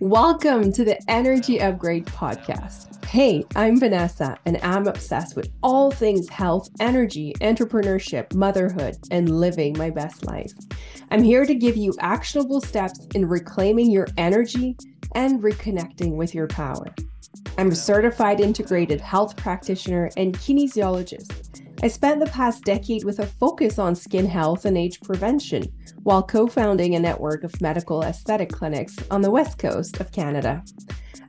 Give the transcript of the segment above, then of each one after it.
Welcome to the Energy Upgrade Podcast. Hey, I'm Vanessa, and I'm obsessed with all things health, energy, entrepreneurship, motherhood, and living my best life. I'm here to give you actionable steps in reclaiming your energy and reconnecting with your power. I'm a certified integrated health practitioner and kinesiologist. I spent the past decade with a focus on skin health and age prevention while co founding a network of medical aesthetic clinics on the west coast of Canada.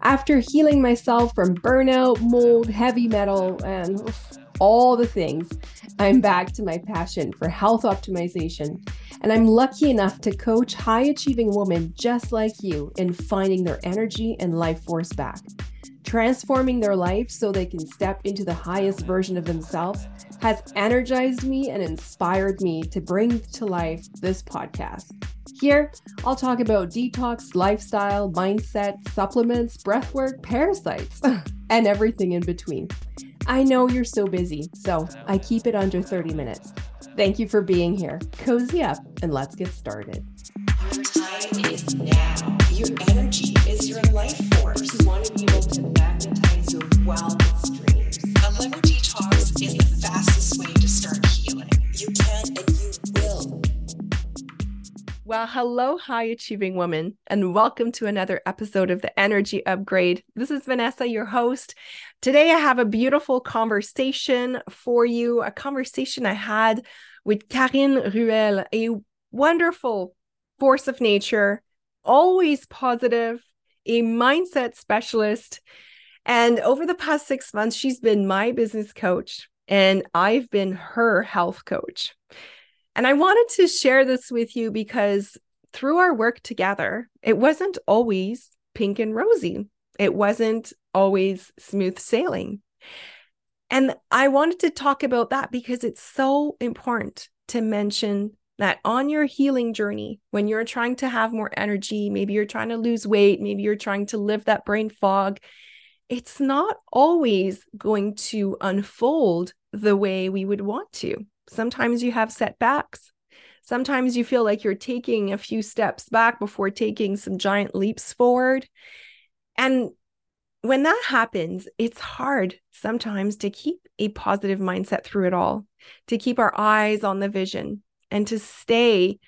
After healing myself from burnout, mold, heavy metal, and all the things, I'm back to my passion for health optimization. And I'm lucky enough to coach high achieving women just like you in finding their energy and life force back transforming their life so they can step into the highest version of themselves has energized me and inspired me to bring to life this podcast. Here, I'll talk about detox, lifestyle, mindset, supplements, breathwork, parasites, and everything in between. I know you're so busy, so I keep it under 30 minutes. Thank you for being here. Cozy up and let's get started. Your time is now. Your energy is your life Well, hello, high achieving woman, and welcome to another episode of the Energy Upgrade. This is Vanessa, your host. Today, I have a beautiful conversation for you, a conversation I had with Karine Ruel, a wonderful force of nature, always positive, a mindset specialist. And over the past six months, she's been my business coach, and I've been her health coach. And I wanted to share this with you because through our work together, it wasn't always pink and rosy, it wasn't always smooth sailing. And I wanted to talk about that because it's so important to mention that on your healing journey, when you're trying to have more energy, maybe you're trying to lose weight, maybe you're trying to live that brain fog, it's not always going to unfold the way we would want to. Sometimes you have setbacks. Sometimes you feel like you're taking a few steps back before taking some giant leaps forward. And when that happens, it's hard sometimes to keep a positive mindset through it all, to keep our eyes on the vision, and to stay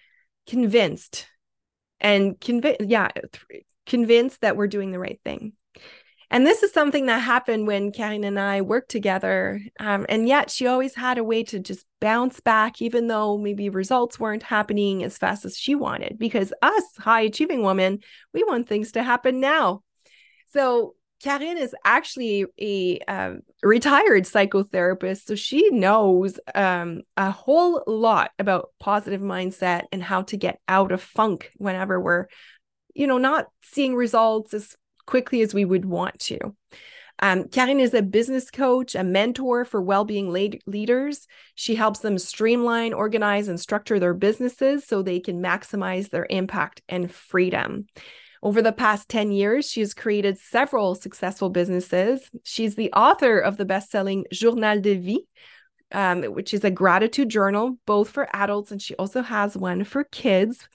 convinced and convinced yeah th- convinced that we're doing the right thing and this is something that happened when Karine and I worked together. Um, and yet she always had a way to just bounce back, even though maybe results weren't happening as fast as she wanted. Because us, high achieving women, we want things to happen now. So Karine is actually a um, retired psychotherapist, so she knows um, a whole lot about positive mindset and how to get out of funk whenever we're, you know, not seeing results as quickly as we would want to. Um, is a business coach, a mentor for well-being lead- leaders. She helps them streamline, organize, and structure their businesses so they can maximize their impact and freedom. Over the past 10 years, she has created several successful businesses. She's the author of the best selling Journal de Vie, um, which is a gratitude journal, both for adults, and she also has one for kids.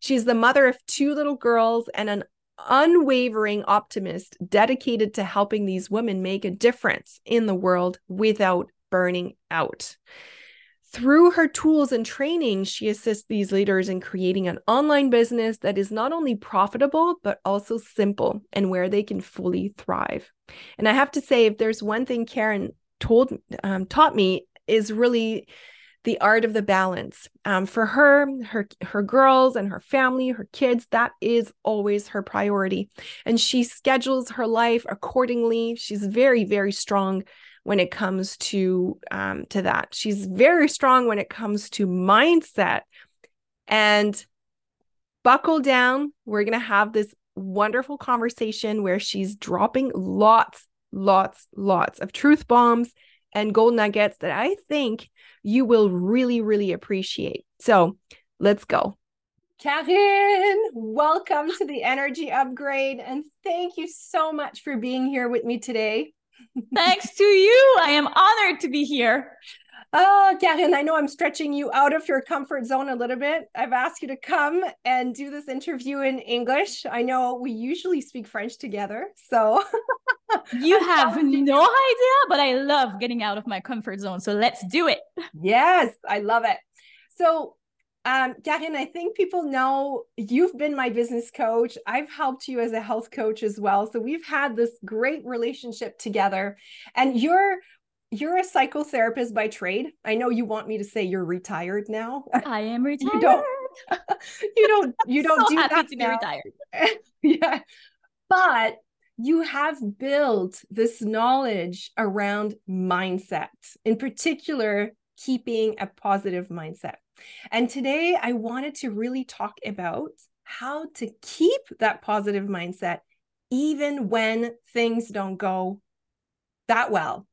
She's the mother of two little girls and an unwavering optimist dedicated to helping these women make a difference in the world without burning out. Through her tools and training, she assists these leaders in creating an online business that is not only profitable, but also simple and where they can fully thrive. And I have to say, if there's one thing Karine told um, taught me is really the art of the balance. Um, for her, her her girls and her family, her kids, that is always her priority. And she schedules her life accordingly. She's very, very strong when it comes to um, to that. She's very strong when it comes to mindset. And buckle down. We're gonna have this wonderful conversation where she's dropping lots, lots, lots of truth bombs and gold nuggets that I think you will really, really appreciate. So let's go. Karine, welcome to the Energy Upgrade. And thank you so much for being here with me today. Thanks to you. I am honored to be here. Oh, Karine, I know I'm stretching you out of your comfort zone a little bit. I've asked you to come and do this interview in English. I know we usually speak French together. So you have no idea, but I love getting out of my comfort zone. So let's do it. Yes, I love it. So, um, I think people know you've been my business coach. I've helped you as a health coach as well. So we've had this great relationship together. And you're you're a psychotherapist by trade. I know you want me to say you're retired now. I am retired. you don't. you don't. You don't so do happy that to now. be retired. yeah, but you have built this knowledge around mindset, in particular, keeping a positive mindset. And today, I wanted to really talk about how to keep that positive mindset even when things don't go that well.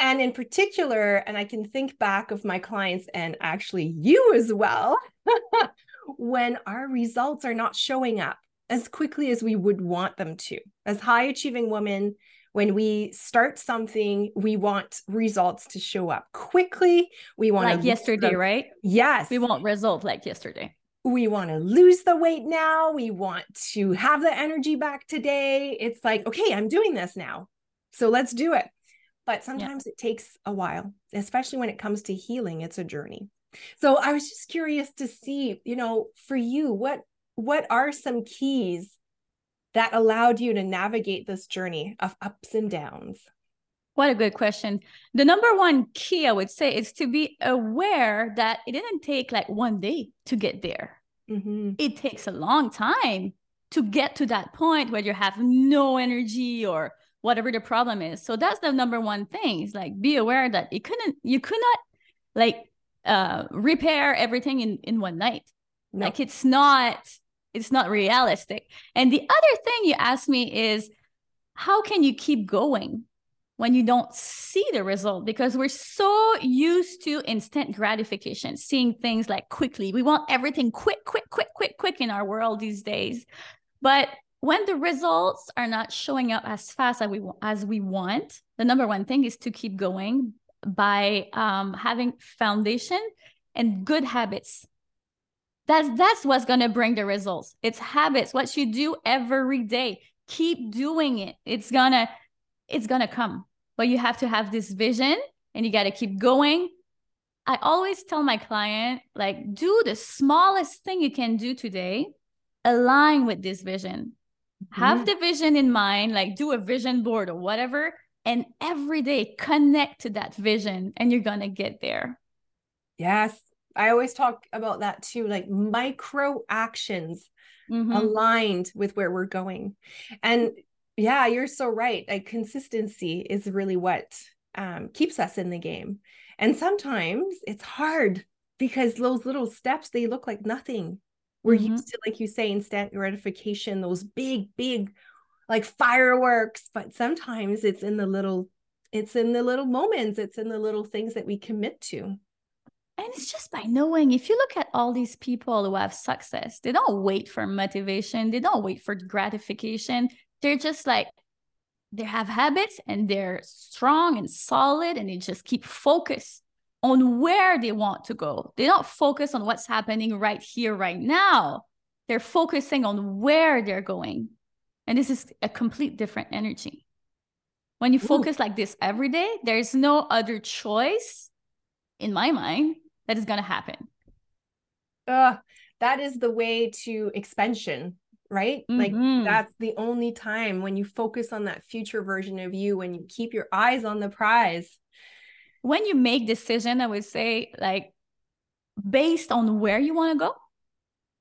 And in particular, and I can think back of my clients and actually you as well, when our results are not showing up as quickly as we would want them to. As high achieving women, when we start something, we want results to show up quickly. We want like yesterday, them. right? Yes. We want result like yesterday. We want to lose the weight now. We want to have the energy back today. It's like, okay, I'm doing this now. So let's do it but sometimes yeah. it takes a while, especially when it comes to healing. It's a journey. So I was just curious to see, you know, for you, what what are some keys that allowed you to navigate this journey of ups and downs? What a good question. The number one key I would say is to be aware that it didn't take like one day to get there. Mm-hmm. It takes a long time to get to that point where you have no energy or whatever the problem is. So that's the number one thing is like be aware that you couldn't you could not like uh repair everything in in one night. No. Like it's not it's not realistic. And the other thing you asked me is how can you keep going when you don't see the result? Because we're so used to instant gratification seeing things like quickly. We want everything quick quick quick quick quick in our world these days. But when the results are not showing up as fast as we as we want the number one thing is to keep going by um, having foundation and good habits that's that's what's going to bring the results it's habits what you do every day keep doing it it's gonna it's gonna come but you have to have this vision and you got to keep going i always tell my client like do the smallest thing you can do today align with this vision have mm-hmm. the vision in mind, like do a vision board or whatever, and every day connect to that vision and you're going to get there. Yes. I always talk about that too, like micro actions mm-hmm. aligned with where we're going. And yeah, you're so right. Like consistency is really what um, keeps us in the game. And sometimes it's hard because those little steps, they look like nothing. We're mm-hmm. used to, like you say, instant gratification, those big, big like fireworks, but sometimes it's in the little, it's in the little moments, it's in the little things that we commit to. And it's just by knowing if you look at all these people who have success, they don't wait for motivation, they don't wait for gratification. They're just like, they have habits and they're strong and solid and they just keep focused on where they want to go. They don't focus on what's happening right here, right now. They're focusing on where they're going. And this is a complete different energy. When you Ooh. focus like this every day, there's no other choice in my mind that is going to happen. Uh, that is the way to expansion, right? Mm-hmm. Like that's the only time when you focus on that future version of you, when you keep your eyes on the prize when you make decision i would say like based on where you want to go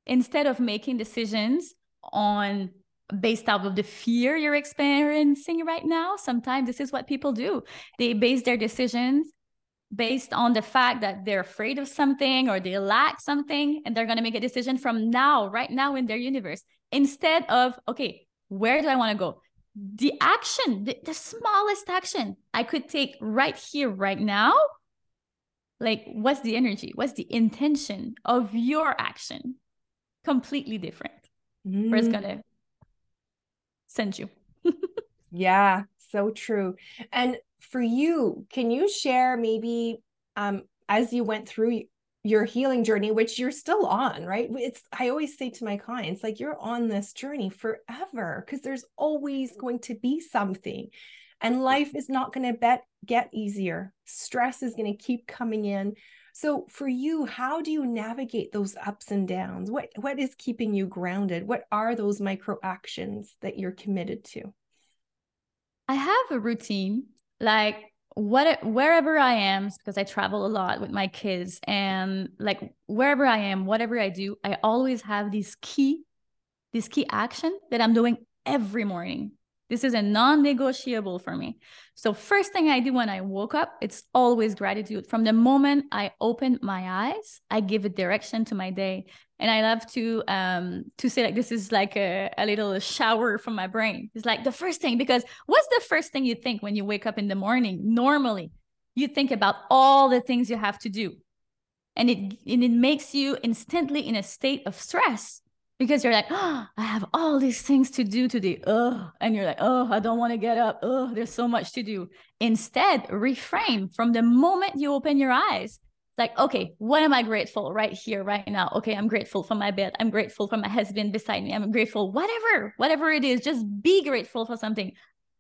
instead of making decisions on based out of the fear you're experiencing right now sometimes this is what people do they base their decisions based on the fact that they're afraid of something or they lack something and they're going to make a decision from now right now in their universe instead of okay where do i want to go the action, the, the smallest action I could take right here, right now, like what's the energy? What's the intention of your action? Completely different. Mm. Where it's gonna send you. yeah, so true. And for you, can you share maybe um, as you went through your healing journey, which you're still on, right? It's, I always say to my clients, like, you're on this journey forever because there's always going to be something. And life is not going to bet, get easier. Stress is going to keep coming in. So for you, how do you navigate those ups and downs? What what is keeping you grounded? What are those micro actions that you're committed to? I have a routine. Like what wherever I am, because I travel a lot with my kids, and like wherever I am, whatever I do, I always have this key, this key action that I'm doing every morning. This is a non-negotiable for me. So first thing I do when I woke up, it's always gratitude. From the moment I open my eyes, I give a direction to my day. And I love to um to say like this is like a, a little shower from my brain. It's like the first thing because what's the first thing you think when you wake up in the morning? Normally, you think about all the things you have to do. And it and it makes you instantly in a state of stress because you're like, oh, I have all these things to do today. Oh, and you're like, oh, I don't want to get up. Oh, there's so much to do. Instead, reframe from the moment you open your eyes. Like, okay, what am I grateful right here, right now? Okay, I'm grateful for my bed. I'm grateful for my husband beside me. I'm grateful, whatever, whatever it is, just be grateful for something.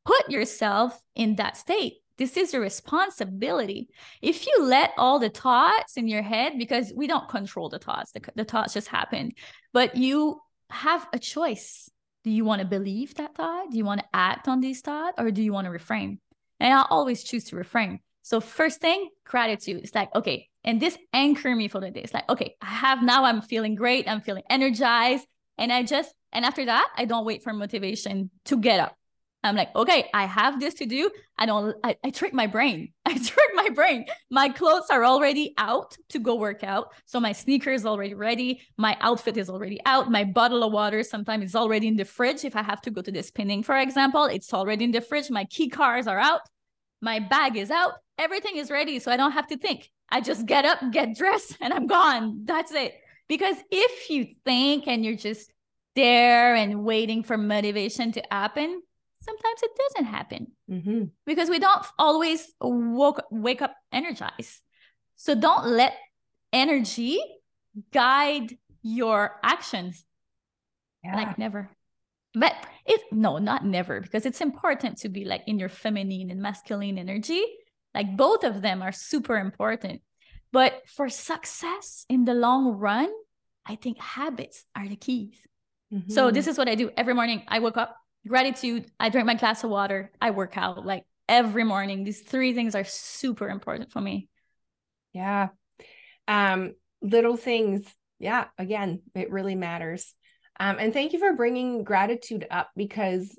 Put yourself in that state. This is a responsibility. If you let all the thoughts in your head, because we don't control the thoughts, the, the thoughts just happen, but you have a choice. Do you want to believe that thought? Do you want to act on this thought or do you want to refrain? And I always choose to refrain. So first thing, gratitude. It's like, okay, and this anchor me for the day. It's like, okay, I have now, I'm feeling great. I'm feeling energized. And I just, and after that, I don't wait for motivation to get up. I'm like, okay, I have this to do. I don't, I, I trick my brain. I trick my brain. My clothes are already out to go work out. So my sneaker is already ready. My outfit is already out. My bottle of water sometimes is already in the fridge. If I have to go to the spinning, for example, it's already in the fridge. My key cards are out. My bag is out. Everything is ready. So I don't have to think. I just get up, get dressed, and I'm gone. That's it. Because if you think and you're just there and waiting for motivation to happen, sometimes it doesn't happen mm-hmm. because we don't always woke, wake up energized. So don't let energy guide your actions. Yeah. Like never. But it no, not never, because it's important to be like in your feminine and masculine energy. Like both of them are super important. But for success in the long run, I think habits are the keys. Mm-hmm. So this is what I do every morning. I wake up, gratitude i drink my glass of water i work out like every morning these three things are super important for me yeah um little things yeah again it really matters um and thank you for bringing gratitude up because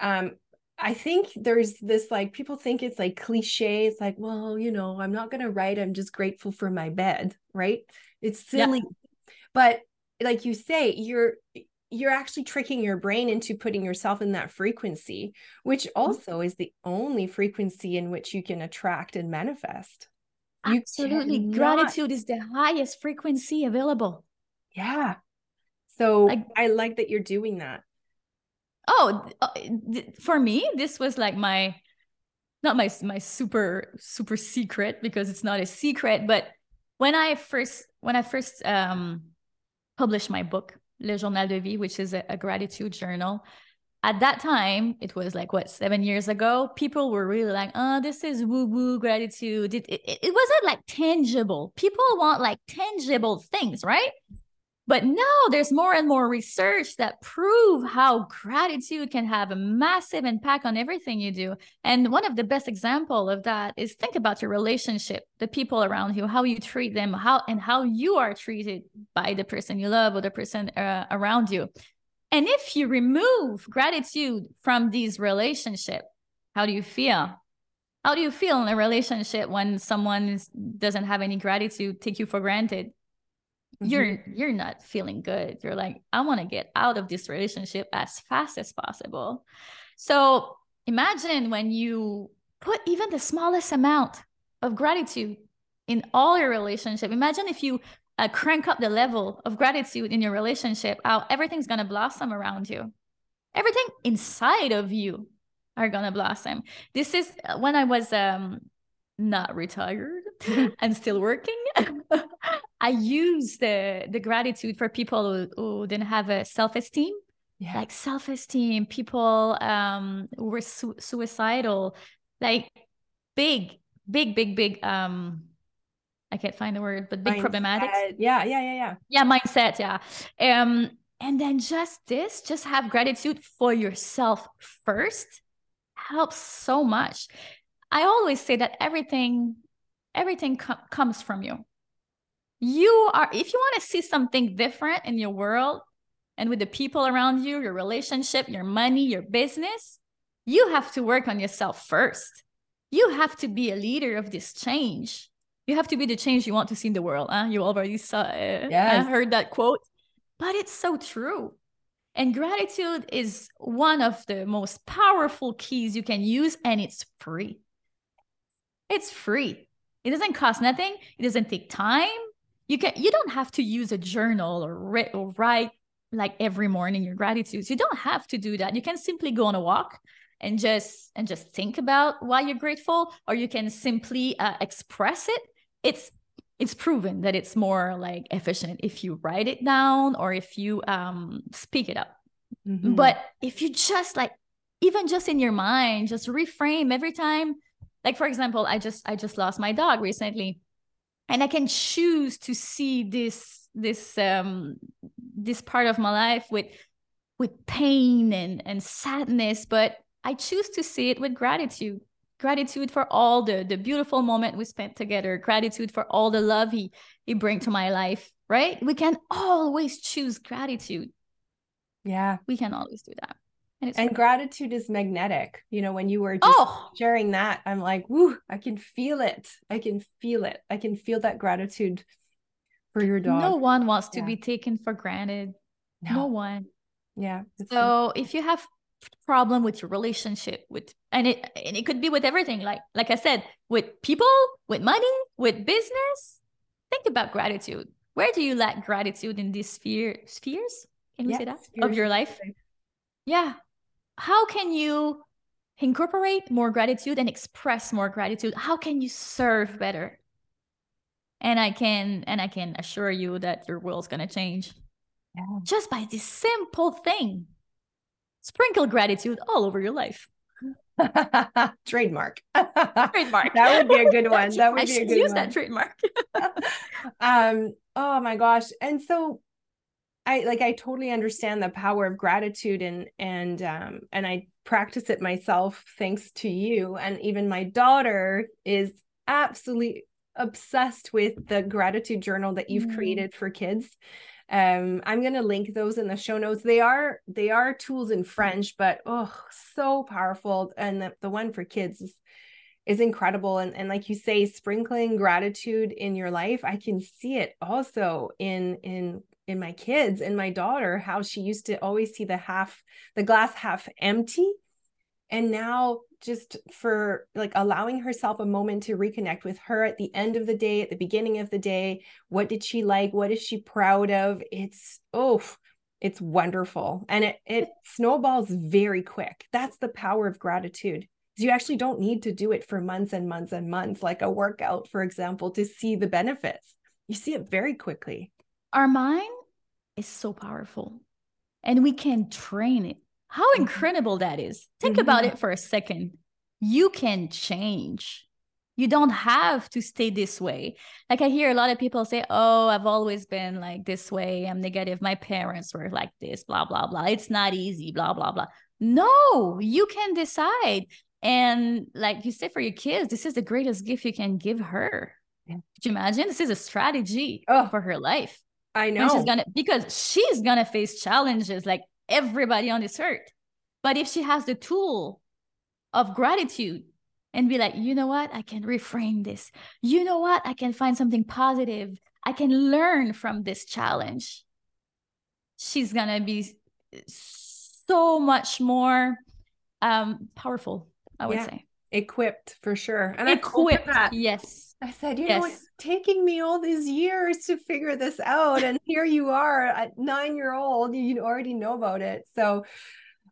um I think there's this like people think it's like cliche. It's like, well, you know, I'm not going to write. I'm just grateful for my bed, right? It's silly. Yeah. But like you say, you're you're actually tricking your brain into putting yourself in that frequency, which mm-hmm. also is the only frequency in which you can attract and manifest. Absolutely. Cannot... Gratitude is the highest frequency available. Yeah. So like, I like that you're doing that. Oh, uh, for me, this was like my not my my super super secret because it's not a secret, but when I first when I first um published my book Le Journal de Vie, which is a, a gratitude journal. At that time, it was like what seven years ago. People were really like, "Oh, this is woo woo gratitude." It, it, it wasn't like tangible. People want like tangible things, right? But now there's more and more research that prove how gratitude can have a massive impact on everything you do. And one of the best example of that is think about your relationship, the people around you, how you treat them, how and how you are treated by the person you love or the person uh, around you. And if you remove gratitude from these relationship, how do you feel? How do you feel in a relationship when someone doesn't have any gratitude, take you for granted? Mm-hmm. you're you're not feeling good you're like i want to get out of this relationship as fast as possible so imagine when you put even the smallest amount of gratitude in all your relationship imagine if you uh, crank up the level of gratitude in your relationship how everything's going to blossom around you everything inside of you are going to blossom this is uh, when i was um not retired. I'm still working. I use the the gratitude for people who, who didn't have a self-esteem. Yeah. Like self-esteem, people um who were su- suicidal, like big, big, big, big um I can't find the word, but big mindset. problematic. Yeah, yeah, yeah, yeah. Yeah, mindset, yeah. Um and then just this, just have gratitude for yourself first helps so much. I always say that everything everything com- comes from you. You are if you want to see something different in your world and with the people around you, your relationship, your money, your business, you have to work on yourself first. You have to be a leader of this change. You have to be the change you want to see in the world. Huh? You already saw, uh, yes. heard that quote, but it's so true. And gratitude is one of the most powerful keys you can use, and it's free. It's free. It doesn't cost nothing. It doesn't take time. You can you don't have to use a journal or, write or write like every morning your gratitudes. You don't have to do that. You can simply go on a walk and just and just think about why you're grateful, or you can simply uh, express it. It's it's proven that it's more like efficient if you write it down or if you um speak it up. Mm-hmm. But if you just like even just in your mind, just reframe every time like for example i just i just lost my dog recently and i can choose to see this this um this part of my life with with pain and and sadness but i choose to see it with gratitude. Gratitude for all the the beautiful moment we spent together. Gratitude for all the love he he bring to my life right? We can always choose gratitude. Yeah. We can always do that and, and gratitude is magnetic. You know, when you were just oh. sharing that, I'm like, woo, I can feel it. I can feel it. I can feel that gratitude for your dog. No one wants to yeah. be taken for granted. No, no one. Yeah. So if you have problem with your relationship with and it and it could be with everything like like I said with people with money with business think about gratitude where do you lack gratitude in these sphere spheres can we say that of your life yeah how can you incorporate more gratitude and express more gratitude? How can you serve better? And i can and i can assure you that your world's going to change yeah. just by this simple thing. Sprinkle gratitude all over your life. Trademark. Trademark. That would be a good one. That would I be a good use one. that trademark. Um oh my gosh. And so I like I totally understand the power of gratitude and and um and I practice it myself thanks to you. And even my daughter is absolutely obsessed with the gratitude journal that you've mm. created for kids. Um i'm going to link those in the show notes. They are they are tools in french but oh so powerful. And the, the one for kids is is incredible. And, and like you say sprinkling gratitude in your life i can see it also in in in my kids and my daughter how she used to always see the half the glass half empty. And now just for like allowing herself a moment to reconnect with her at the end of the day at the beginning of the day what did she like? What is she proud of? It's oh it's wonderful. And it it snowballs very quick. That's the power of gratitude. You actually don't need to do it for months and months and months like a workout for example to see the benefits. You see it very quickly our mind is so powerful and we can train it. How mm-hmm. incredible that is. Think mm-hmm. about it for a second. You can change. You don't have to stay this way. Like I hear a lot of people say, Oh, I've always been like this way. I'm negative. My parents were like this, blah, blah, blah. It's not easy, blah, blah, blah. No, you can decide. And like you say for your kids, this is the greatest gift you can give her. Yeah. Could you imagine? This is a strategy oh. for her life. I know. she's gonna because she's gonna face challenges like everybody on this earth. But if she has the tool of gratitude and be like, you know what, I can reframe this. You know what, I can find something positive. I can learn from this challenge. She's gonna be so much more um powerful, I would yeah. say. Equipped for sure. And I equipped, yes I said, you yes. know, it's taking me all these years to figure this out. And here you are at nine year old, you already know about it. So,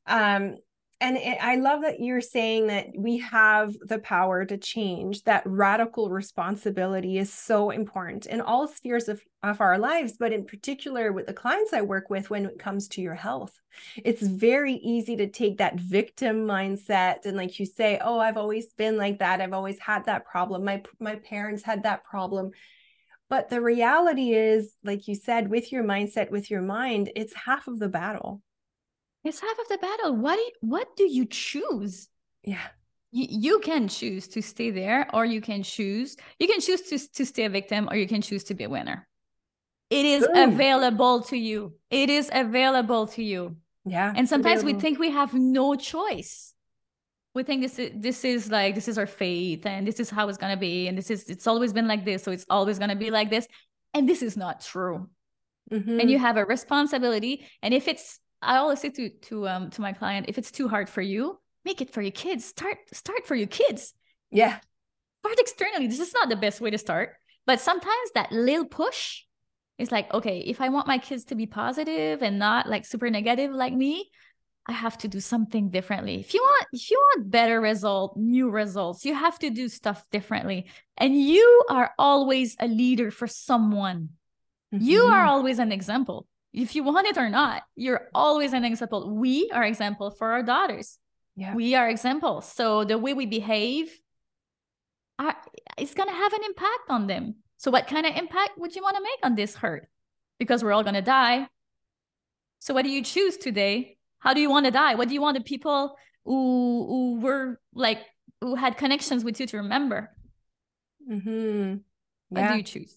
um, and it, I love that you're saying that we have the power to change. That radical responsibility is so important in all spheres of, of our lives, but in particular with the clients I work with when it comes to your health. It's very easy to take that victim mindset and, like you say, oh, I've always been like that. I've always had that problem. My my parents had that problem. But the reality is, like you said, with your mindset, with your mind, it's half of the battle it's half of the battle. What do you, what do you choose? Yeah. You, you can choose to stay there or you can choose you can choose to, to stay a victim or you can choose to be a winner. It is Ooh. available to you. It is available to you. Yeah. And sometimes we think we have no choice. We think this is this is like this is our fate and this is how it's gonna be and this is it's always been like this so it's always gonna be like this and this is not true. Mm-hmm. And you have a responsibility and if it's I always say to to um to my client, if it's too hard for you, make it for your kids. Start start for your kids. Yeah. Start externally. This is not the best way to start, but sometimes that little push is like, okay, if I want my kids to be positive and not like super negative like me, I have to do something differently. If you want, if you want better result, new results, you have to do stuff differently. And you are always a leader for someone. Mm-hmm. You are always an example if you want it or not you're always an example. We are example for our daughters. Yeah. we are examples so the way we behave are, it's going to have an impact on them. So what kind of impact would you want to make on this hurt because we're all going to die. So what do you choose today? How do you want to die? What do you want the people who who were like who had connections with you to remember? Mm-hmm. yeah. what do you choose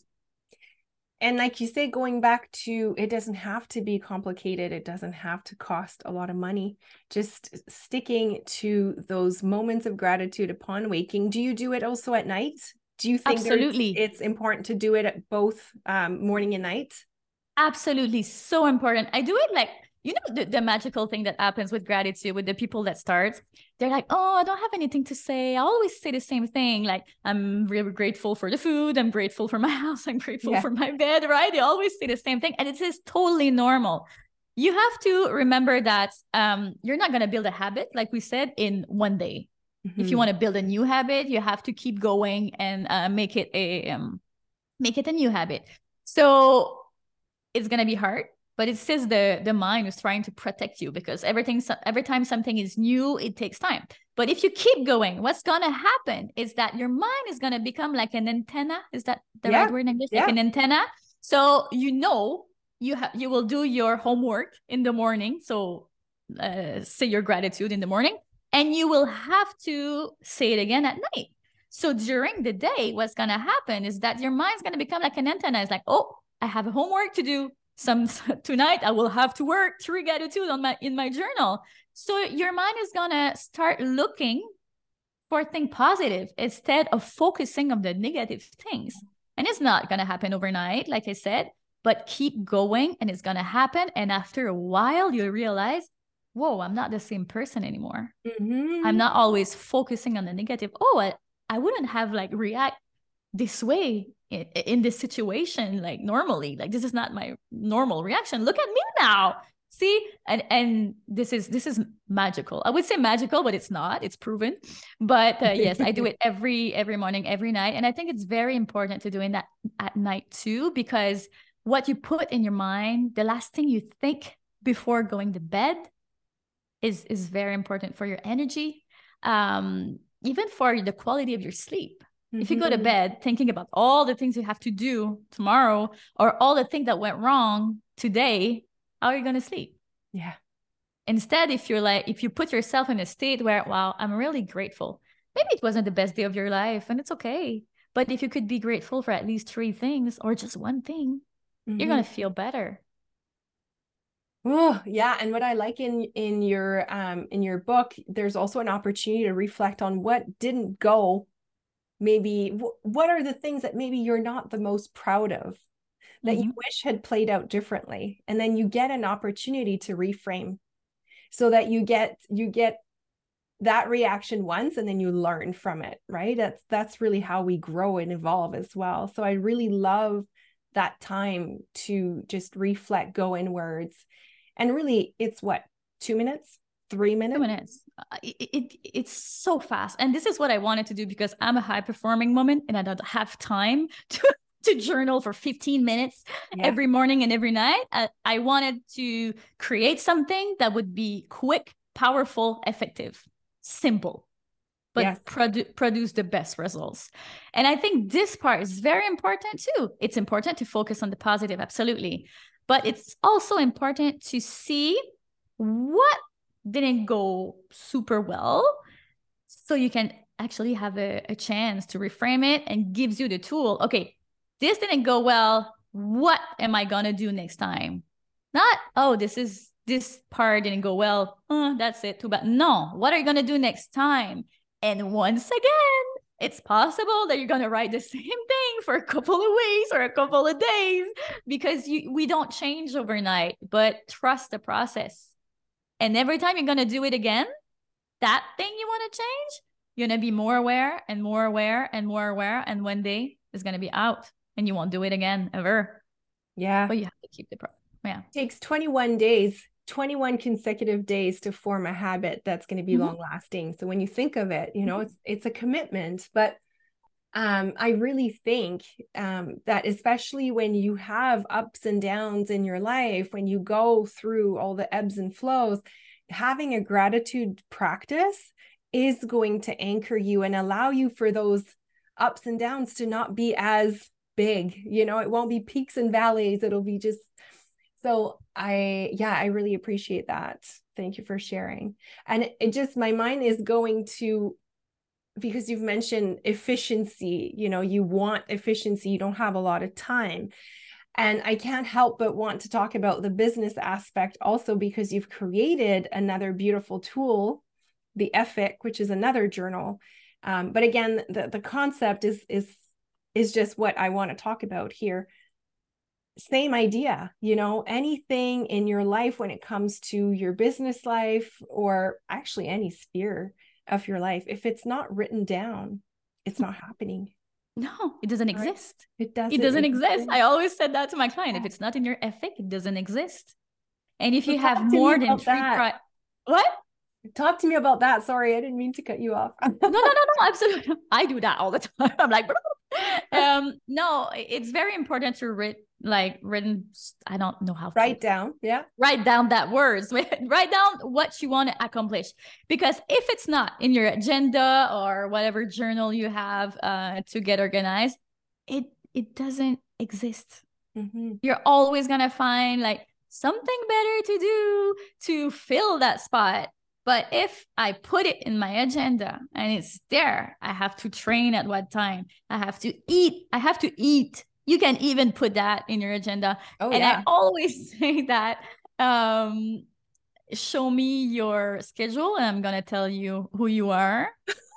and like you say going back to it doesn't have to be complicated. It doesn't have to cost a lot of money. Just sticking to those moments of gratitude upon waking. Do you do it also at night? Do you think absolutely. it's important to do it at both um, morning and night? Absolutely. So important. I do it like you know the, the magical thing that happens with gratitude with the people that start they're like oh i don't have anything to say. I always say the same thing like i'm really grateful for the food. I'm grateful for my house. I'm grateful yeah. for my bed right? They always say the same thing and it is totally normal. You have to remember that um, you're not going to build a habit like we said in one day. Mm-hmm. if you mm-hmm. want to build a new habit you have to keep going and uh, make it a um, make it a new habit. So it's going to be hard but it says the the mind is trying to protect you because everything every time something is new it takes time. But if you keep going what's going to happen is that your mind is going to become like an antenna. Is that the yeah. right word in english? Yeah. like an antenna. So you know you have you will do your homework in the morning. So uh, say your gratitude in the morning and you will have to say it again at night. So during the day what's going to happen is that your mind's going to become like an antenna. It's like oh i have a homework to do some tonight I will have to work three gratitude on my in my journal. So your mind is gonna start looking for things positive instead of focusing on the negative things. And it's not gonna happen overnight, like I said, but keep going and it's gonna happen. And after a while, you realize, whoa, I'm not the same person anymore. Mm-hmm. I'm not always focusing on the negative. Oh, I, I wouldn't have like react this way in, in this situation like normally like this is not my normal reaction. Look at me now. See? And and this is this is magical. I would say magical but it's not. It's proven. But uh, yes i do it every every morning every night. And i think it's very important to doing that at night too because what you put in your mind the last thing you think before going to bed is is very important for your energy um even for the quality of your sleep Mm-hmm. If you go to mm-hmm. bed thinking about all the things you have to do tomorrow or all the things that went wrong today, how are you going to sleep? Yeah. Instead, if you're like, if you put yourself in a state where, wow, I'm really grateful. Maybe it wasn't the best day of your life and it's okay. But if you could be grateful for at least three things or just one thing, mm-hmm. you're going to feel better. Oh, yeah. And what I like in in your um in your book, there's also an opportunity to reflect on what didn't go maybe what are the things that maybe you're not the most proud of that mm-hmm. you wish had played out differently? And then you get an opportunity to reframe so that you get you get that reaction once and then you learn from it right? That's that's really how we grow and evolve as well. So i really love that time to just reflect go inwards and really it's what 2 minutes three minutes two minutes uh, it, it, it's so fast and this is what i wanted to do because i'm a high performing woman and i don't have time to to journal for 15 minutes yeah. every morning and every night I, I wanted to create something that would be quick powerful effective simple but yes. produ- produce the best results. And I think this part is very important too. It's important to focus on the positive, absolutely. But it's also important to see what didn't go super well so you can actually have a, a chance to reframe it and gives you the tool. Okay, this didn't go well. What am I going to do next time? Not, oh, this is this part didn't go well. Uh, that's it. Too bad. No, what are you going to do next time? And once again, it's possible that you're going to write the same thing for a couple of weeks or a couple of days because you, we don't change overnight, but trust the process. And every time you're going to do it again, that thing you want to change, you're going to be more aware and more aware and more aware. And one day it's going to be out and you won't do it again ever. Yeah. But you have to keep the pro. Yeah. It takes 21 days 21 consecutive days to form a habit that's going to be mm-hmm. long lasting so when you think of it you know mm-hmm. it's it's a commitment but um, I really think um, that especially when you have ups and downs in your life, when you go through all the ebbs and flows, having a gratitude practice is going to anchor you and allow you for those ups and downs to not be as big. You know, it won't be peaks and valleys, it'll be just so I, yeah, I really appreciate that. Thank you for sharing. And it, just, my mind is going to, because you've mentioned efficiency, you know, you want efficiency, you don't have a lot of time. And I can't help but want to talk about the business aspect also because you've created another beautiful tool, the Efic, which is another journal. Um, but again, the, the concept is is is just what I want to talk about here same idea you know anything in your life when it comes to your business life or actually any sphere of your life if it's not written down it's not happening. No it doesn't right? exist. It doesn't it doesn't exist. exist. I always said that to my client. Yeah. if it's not in your Efic it doesn't exist. And if so you have more than three pri- what? Talk to me about that. Sorry i didn't mean to cut you off. No no no no absolutely. I do that all the time. I'm like um no it's very important to read like written i don't know how write down yeah. write down that words. Write down what you want to accomplish. Because if it's not in your agenda or whatever journal you have uh, to get organized it it doesn't exist. Mm-hmm. you're always gonna find like something better to do to fill that spot. But if I put it in my agenda and it's there, I have to train at what time, I have to eat, I have to eat you can even put that in your agenda. Oh, and yeah. I always say that um, show me your schedule and I'm going to tell you who you are.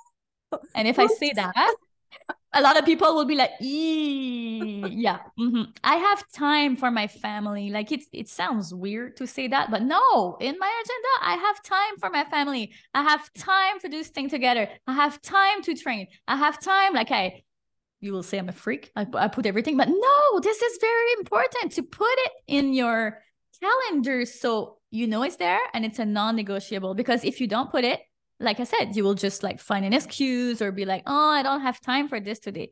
and if I say that, a lot of people will be like, yeah, mm-hmm. I have time for my family. Like it, it sounds weird to say that, but no, in my agenda, I have time for my family. I have time to do this thing together. I have time to train. I have time. Like I, you will say I'm a freak. I, I put everything, but no, this is very important to put it in your calendar so you know it's there and it's a non-negotiable. Because if you don't put it, like I said, you will just like find an excuse or be like, oh, I don't have time for this today.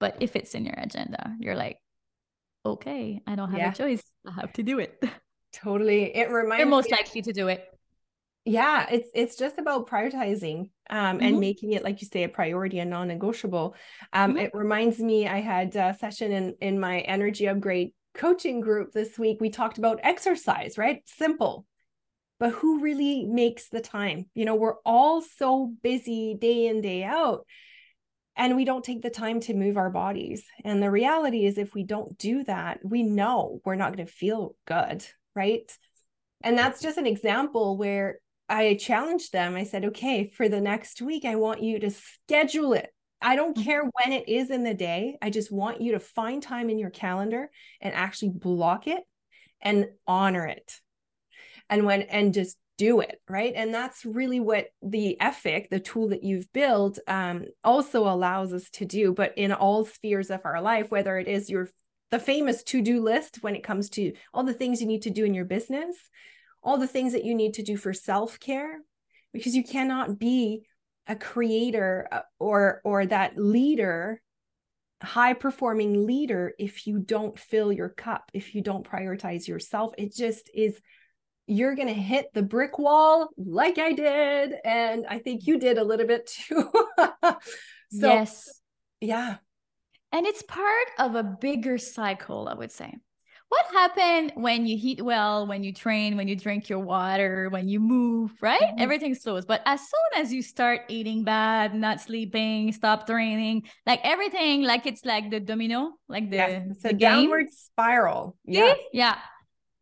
But if it's in your agenda, you're like, okay, I don't have yeah. a choice. I have to do it. Totally. It reminds You're most likely to do it yeah it's it's just about prioritizing um, mm-hmm. and making it like you say a priority and non-negotiable. Um, mm-hmm. it reminds me i had a session in in my energy upgrade coaching group this week. We talked about exercise right? Simple. But who really makes the time? You know we're all so busy day in day out and we don't take the time to move our bodies. And the reality is if we don't do that we know we're not going to feel good right? And that's just an example where I challenged them. I said, okay, for the next week, I want you to schedule it. I don't mm-hmm. care when it is in the day. I just want you to find time in your calendar and actually block it and honor it. And when, and just do it. Right. And that's really what the Efic, the tool that you've built, um, also allows us to do. But in all spheres of our life, whether it is your the famous to-do list when it comes to all the things you need to do in your business all the things that you need to do for self-care because you cannot be a creator uh, or or that leader high performing leader if you don't fill your cup if you don't prioritize yourself. It just is you're going to hit the brick wall like I did and I think you did a little bit too. So yes. yeah. And it's part of a bigger cycle i would say what happened when you eat well when you train when you drink your water when you move right? Mm-hmm. everything slows. But as soon as you start eating bad not sleeping stop training like everything like it's like the domino like the, yes, it's a downward spiral. Yeah yeah.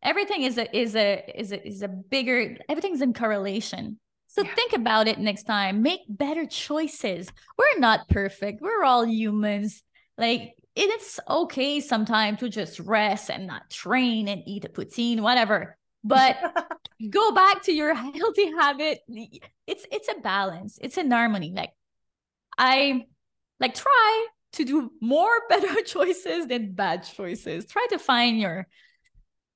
Everything is a is a is a is a bigger everything's in correlation. So yeah. think about it next time. Make better choices. We're not perfect. We're all humans. Like it's okay sometimes to just rest and not train and eat a poutine, whatever. But go back to your healthy habit. It's it's a balance. It's an harmony. Like I like try to do more better choices than bad choices. Try to find your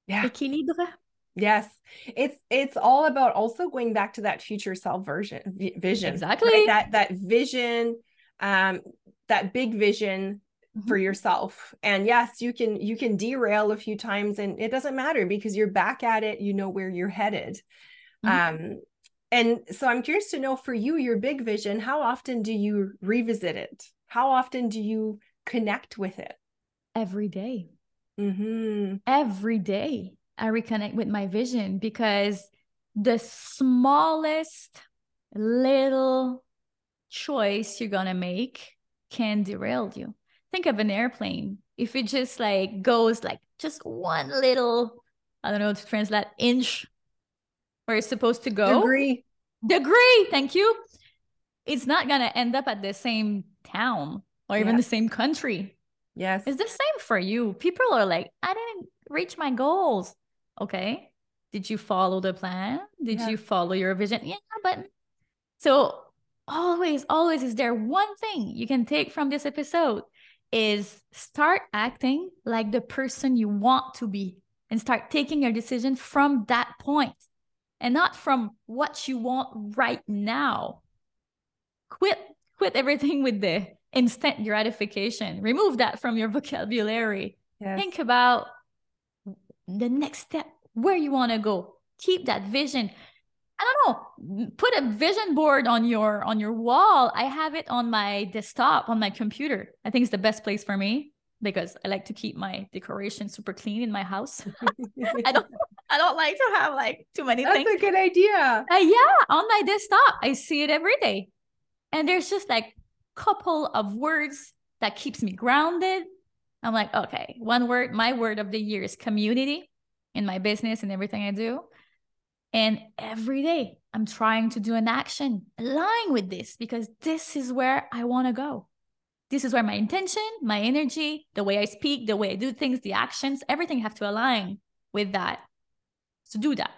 yeah. equilibre. Yes. It's it's all about also going back to that future self version vision. Exactly. Right? That that vision um that big vision for mm-hmm. yourself and yes you can you can derail a few times and it doesn't matter because you're back at it you know where you're headed mm-hmm. um and so i'm curious to know for you your big vision how often do you revisit it how often do you connect with it every day. Mm-hmm. every day i reconnect with my vision because the smallest little choice you're gonna make can derail you think of an airplane. If it just like goes like just one little, I don't know to translate inch where it's supposed to go. Degree. Degree. Thank you. It's not gonna end up at the same town or even yeah. the same country. Yes. It's the same for you. People are like, I didn't reach my goals. Okay. Did you follow the plan? Did yeah. you follow your vision? Yeah, but so always, always is there one thing you can take from this episode is start acting like the person you want to be and start taking your decision from that point and not from what you want right now. Quit quit everything with the instant gratification. Remove that from your vocabulary. Yes. Think about the next step, where you want to go. Keep that vision. I don't know, put a vision board on your on your wall. I have it on my desktop on my computer. I think it's the best place for me because I like to keep my decoration super clean in my house. I don't I don't like to have like too many That's things. That's a good idea. Uh, yeah, on my desktop. I see it every day. And there's just like couple of words that keeps me grounded. I'm like, okay, one word, my word of the year is community in my business and everything I do. And every day I'm trying to do an action align with this because this is where I want to go. This is where my intention, my energy, the way I speak, the way I do things, the actions, everything have to align with that. So do that.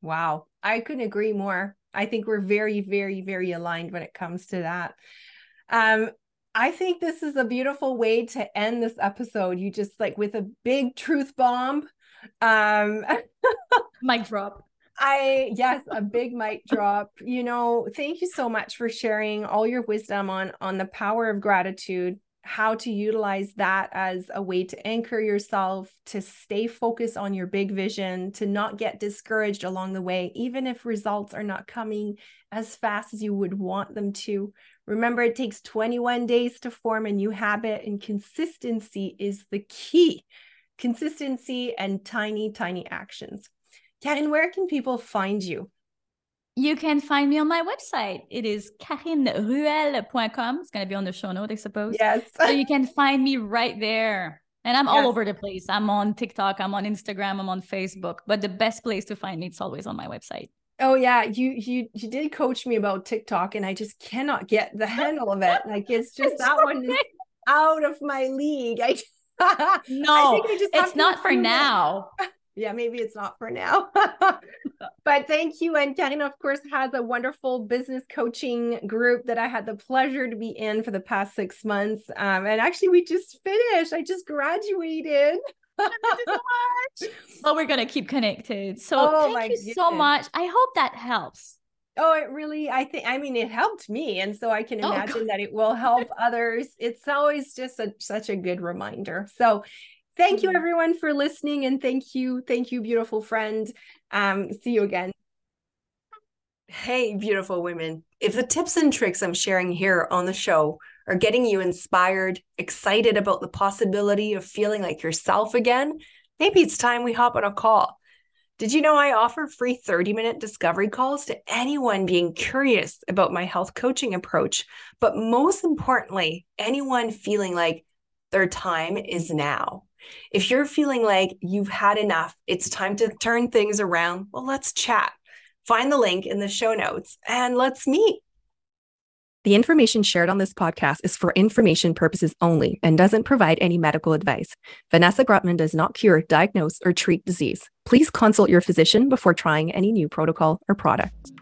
Wow. I couldn't agree more. I think we're very, very, very aligned when it comes to that. Um, I think this is a beautiful way to end this episode. You just like with a big truth bomb um, mic drop. I yes, a big mic drop. You know, thank you so much for sharing all your wisdom on on the power of gratitude, how to utilize that as a way to anchor yourself, to stay focused on your big vision, to not get discouraged along the way, even if results are not coming as fast as you would want them to. Remember, it takes 21 days to form a new habit, and consistency is the key consistency and tiny, tiny actions. And where can people find you? You can find me on my website. It is karineruel.com. It's going to be on the show note, I suppose. Yes. so you can find me right there. And I'm yes. all over the place. I'm on TikTok, I'm on Instagram, I'm on Facebook. But the best place to find me is always on my website. Oh yeah, you you you did coach me about TikTok, and I just cannot get the handle of it. Like it's just it's that one is out of my league. I no, it's not for now. yeah, maybe it's not for now. but thank you. And Karine, of course, has a wonderful business coaching group that I had the pleasure to be in for the past six months. Um, and actually, we just finished. I just graduated. so much. Well, we're gonna keep connected. So oh, thank you goodness. so much. I hope that helps. Oh, it really, I think, I mean, it helped me. And so I can oh, imagine oh, that it will help others. It's always just a, such a good reminder. So thank you mm-hmm. everyone for listening. And thank you, thank you, beautiful friend. Um, see you again. Hey, beautiful women. If the tips and tricks I'm sharing here on the show are getting you inspired, excited about the possibility of feeling like yourself again, maybe it's time we hop on a call. Did you know I offer free 30 minute discovery calls to anyone being curious about my health coaching approach? But most importantly, anyone feeling like their time is now. If you're feeling like you've had enough, it's time to turn things around, well, let's chat. Find the link in the show notes and let's meet. The information shared on this podcast is for information purposes only and doesn't provide any medical advice. Vanessa Grotman does not cure, diagnose, or treat disease. Please consult your physician before trying any new protocol or product.